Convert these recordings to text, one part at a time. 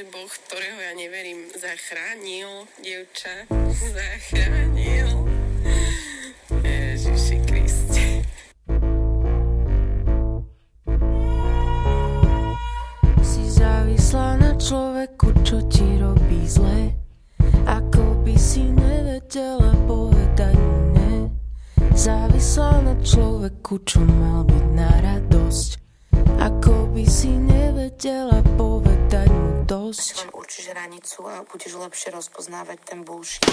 že Boh, ktorého ja neverím, zachránil dievča. Zachránil. hranicu a budeš lepšie rozpoznávať ten bullshit.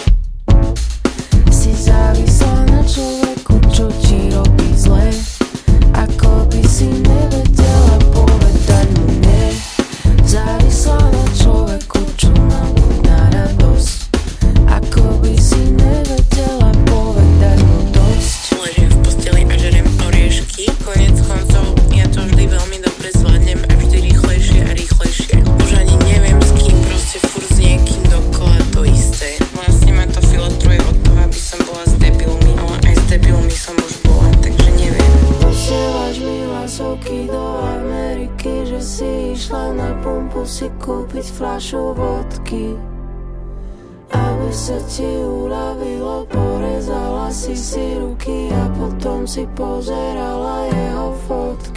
Si závislá na človeku, čo ti robí zle, ako by si nevedela povedať mu ne. Závislá Si si ruky a potom si pozerala jeho fotky.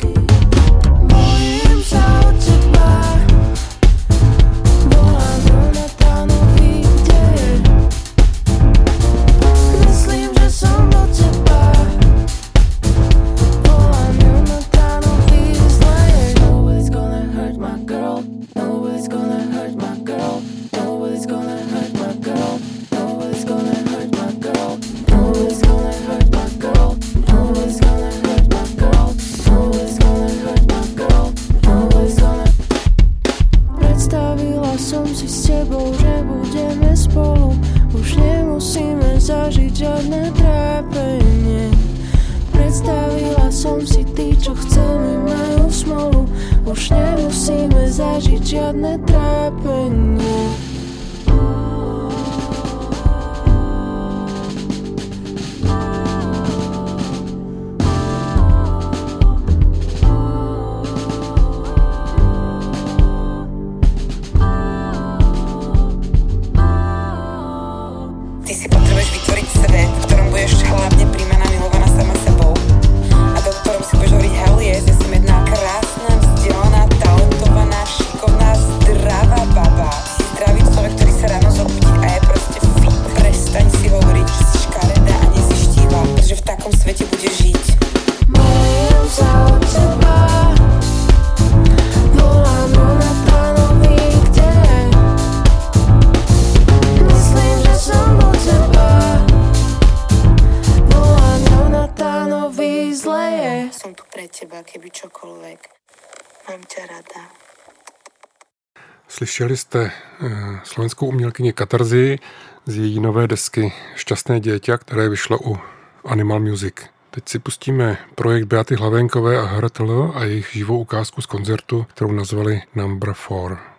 Slyšeli jste eh, slovenskou umělkyni Katarzy z její nové desky Šťastné děťa, které vyšlo u Animal Music. Teď si pustíme projekt Beaty Hlavenkové a HRTL a jejich živou ukázku z koncertu, kterou nazvali Number 4.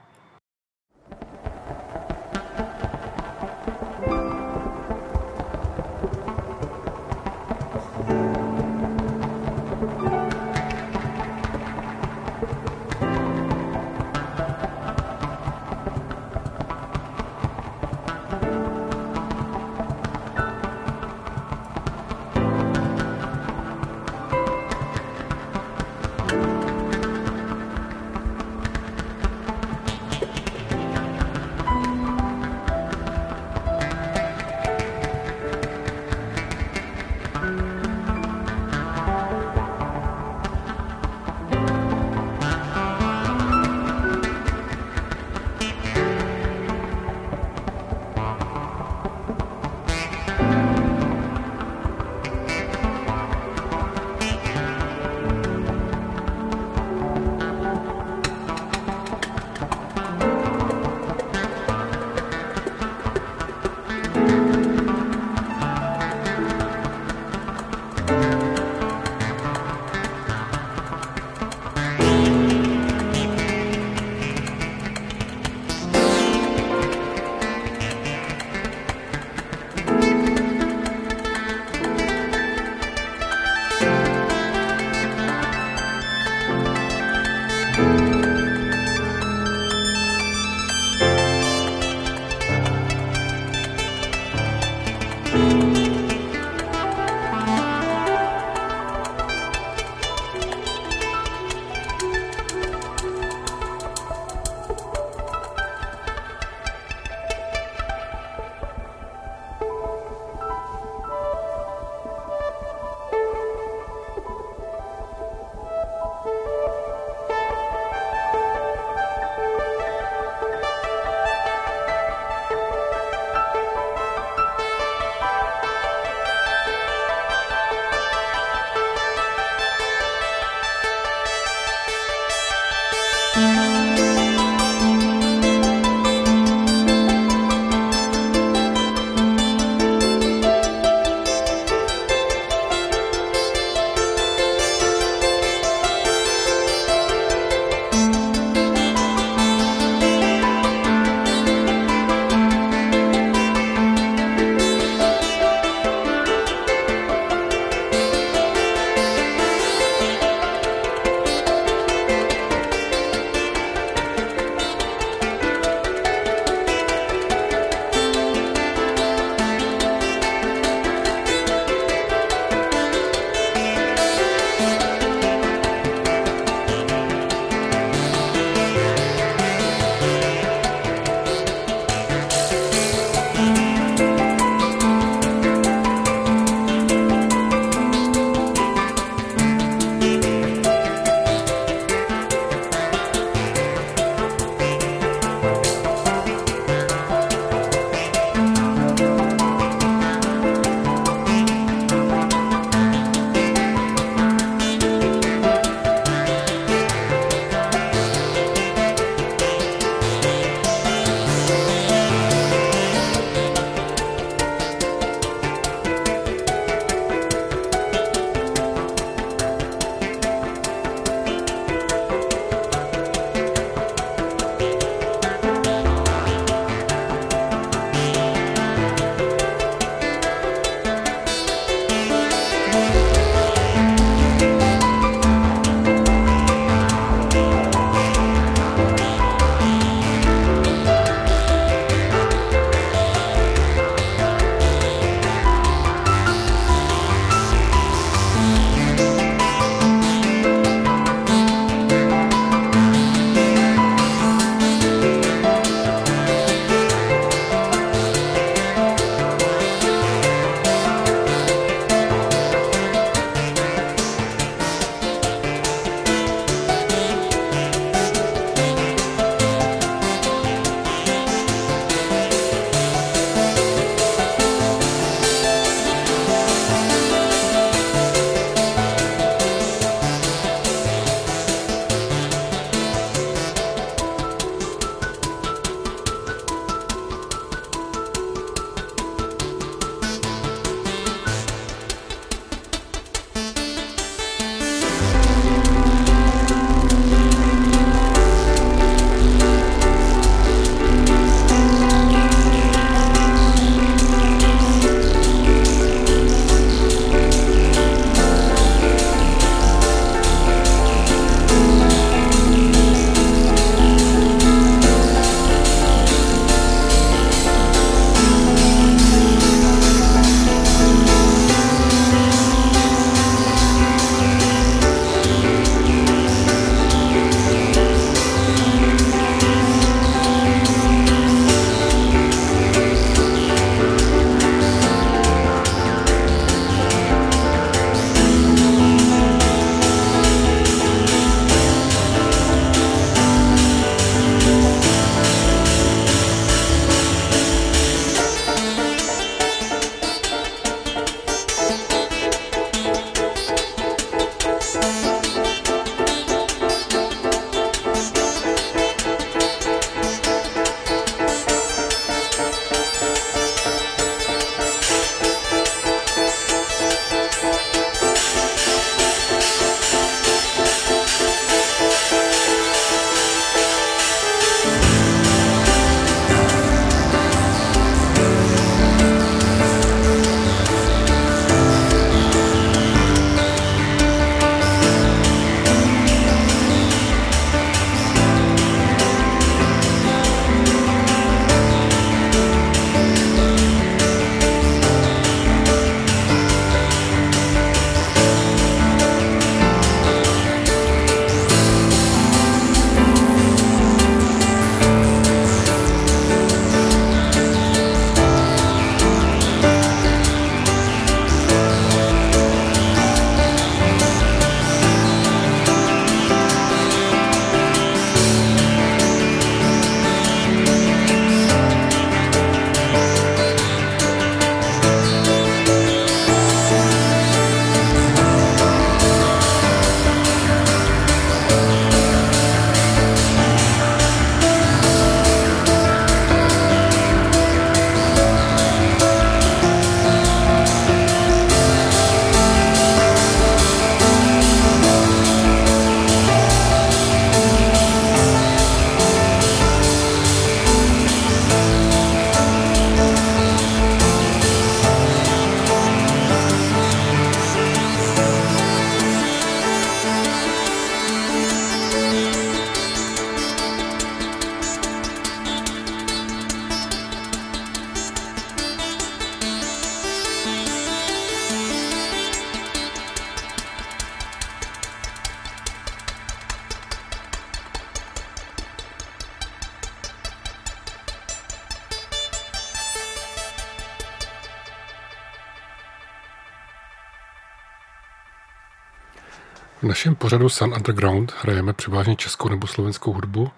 našem pořadu Sun Underground hrajeme převážně českou nebo slovenskou hudbu,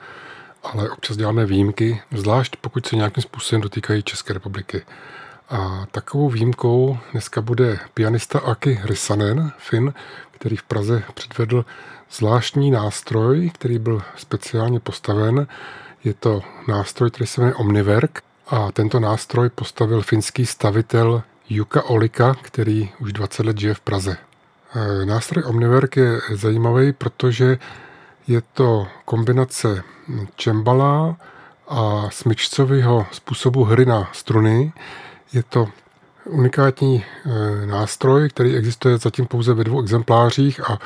ale občas děláme výjimky, zvlášť pokud se nějakým způsobem dotýkají České republiky. A takovou výjimkou dneska bude pianista Aki Risanen, Fin, který v Praze předvedl zvláštní nástroj, který byl speciálně postaven. Je to nástroj, který se jmenuje Omniverk a tento nástroj postavil finský stavitel Juka Olika, který už 20 let žije v Praze. E, nástroj Omniverk je zajímavý, protože je to kombinace čembala a smyčcového způsobu hry na struny. Je to unikátní e, nástroj, který existuje zatím pouze ve dvou exemplářích a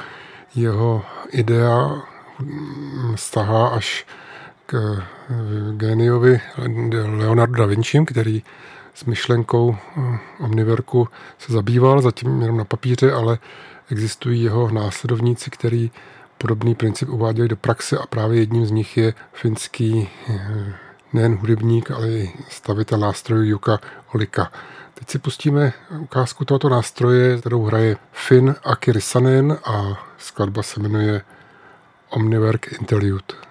jeho idea stahá až k e, geniovi Leonardo da Vinci, který s myšlenkou eh, Omniverku se zabýval, zatím jenom na papíře, ale existují jeho následovníci, který podobný princip uváděli do praxe a právě jedním z nich je finský eh, nejen hudebník, ale i stavitel nástrojů Juka Olika. Teď si pustíme ukázku tohoto nástroje, kterou hraje Finn Aki Risanen a skladba se jmenuje Omniverk Interlude.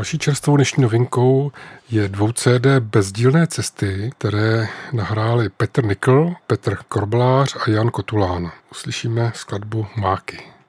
Další čerstvou dnešní novinkou je dvou CD bezdílné cesty, které nahráli Petr Nikl, Petr Korblář a Jan Kotulán. Uslyšíme skladbu Máky.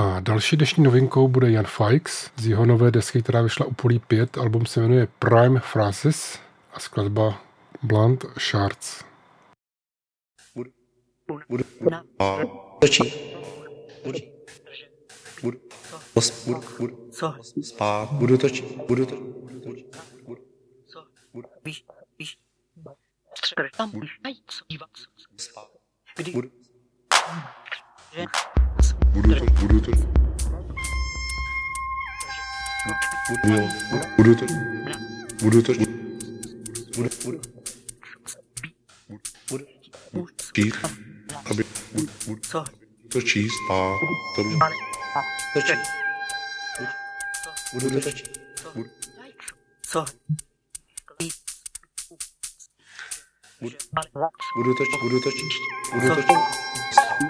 A další dnešní novinkou bude Jan Fikes z jeho nové desky, která vyšla u Polí 5. Album se jmenuje Prime Phrases a skladba Blunt Shards. Budu, a točí. Budu, budu, budu, budu, Co? spát, budu točit, budu točit, budu točit, budu, budu, Víš, víš. Střer, tam najít, dívat. spát, Kdy, budu, že, budu to, budu to, budu, budu to, budu to, budu, budu, budu, budu, číst, aby, budu, budu co? to číst a to mě točit, budu to točit, budu, Co? budu, budu točit, budu točit, budu točit, budu, budu,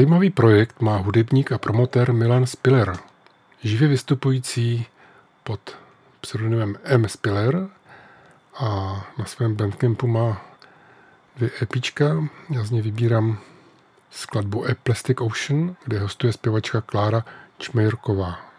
Zajímavý projekt má hudebník a promotér Milan Spiller, živě vystupující pod pseudonymem M. Spiller a na svém bandcampu má dvě epička. Já z něj vybírám skladbu A Plastic Ocean, kde hostuje zpěvačka Klára Čmejrková.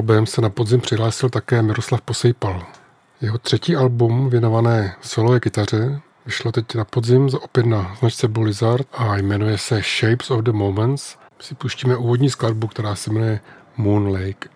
Albem se na podzim přihlásil také Miroslav Posejpal. Jeho třetí album věnované solové kytaře vyšlo teď na podzim opět na značce Blizzard a jmenuje se Shapes of the Moments. Si pustíme úvodní skladbu, která se jmenuje Moon Lake.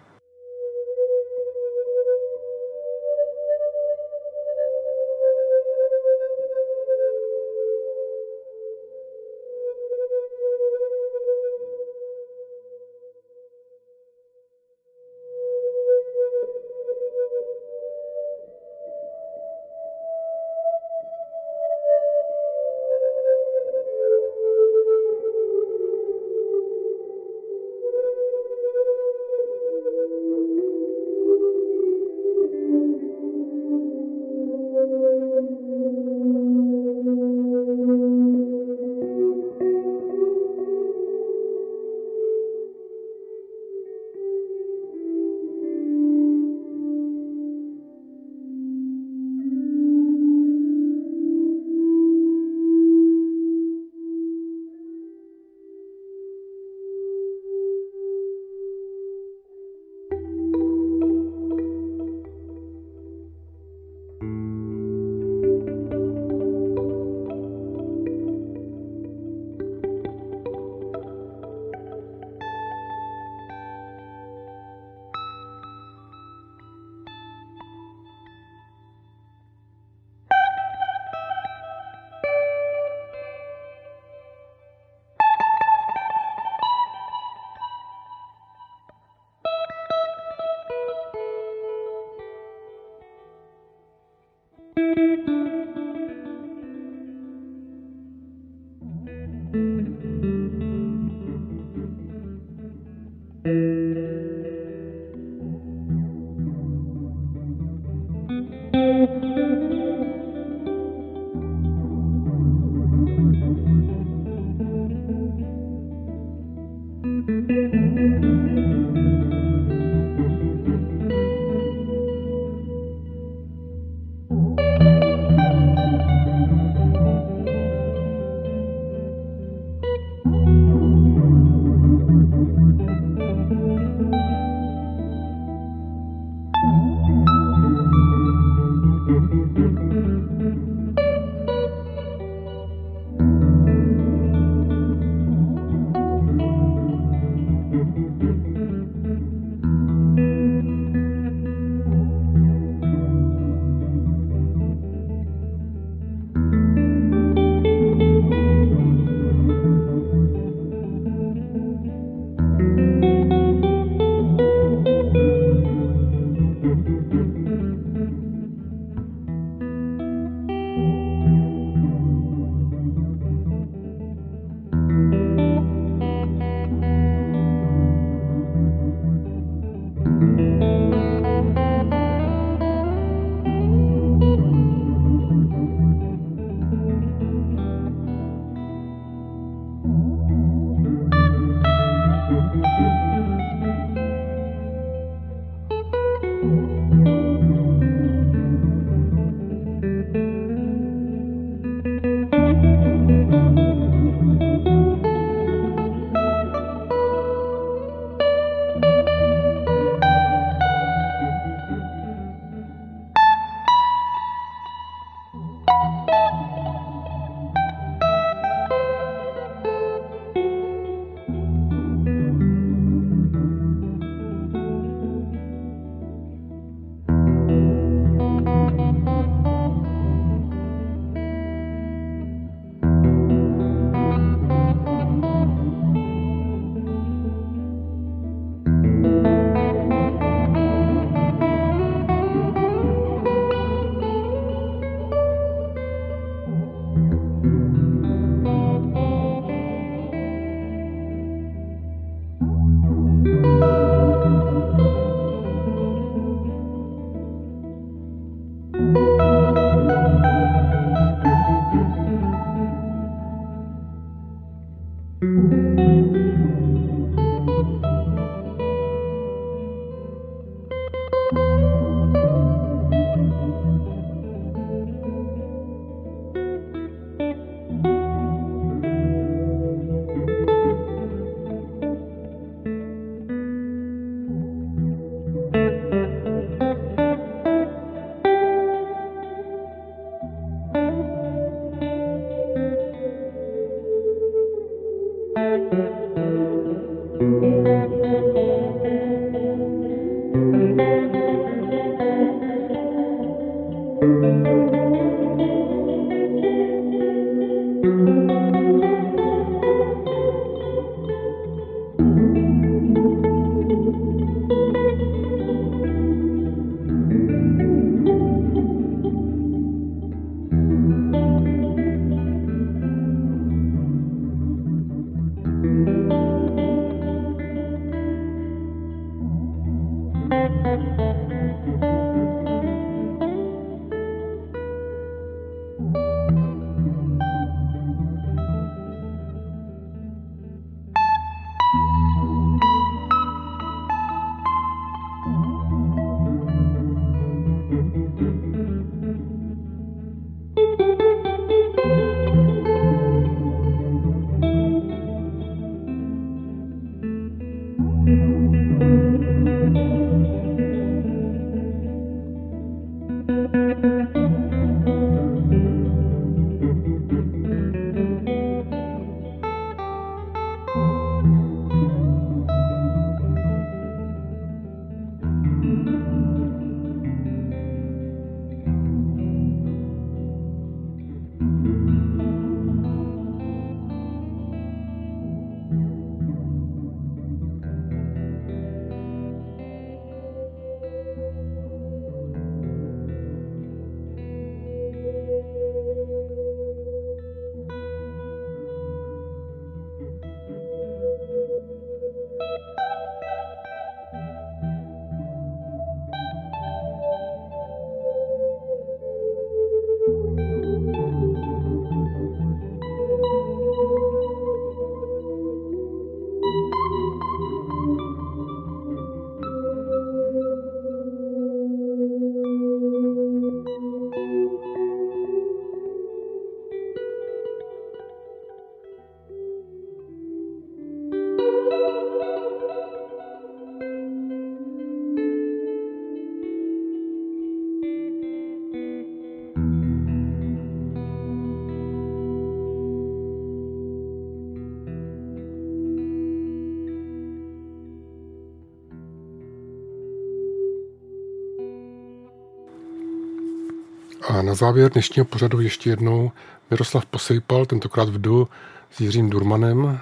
Na závěr dnešního pořadu ještě jednou Miroslav Posejpal, tentokrát v Du s Jiřím Durmanem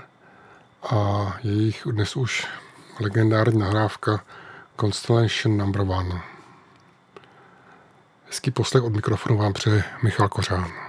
a jejich dnes už legendární nahrávka Constellation Number One. Hezký poslech od mikrofonu vám přeje Michal Kořán.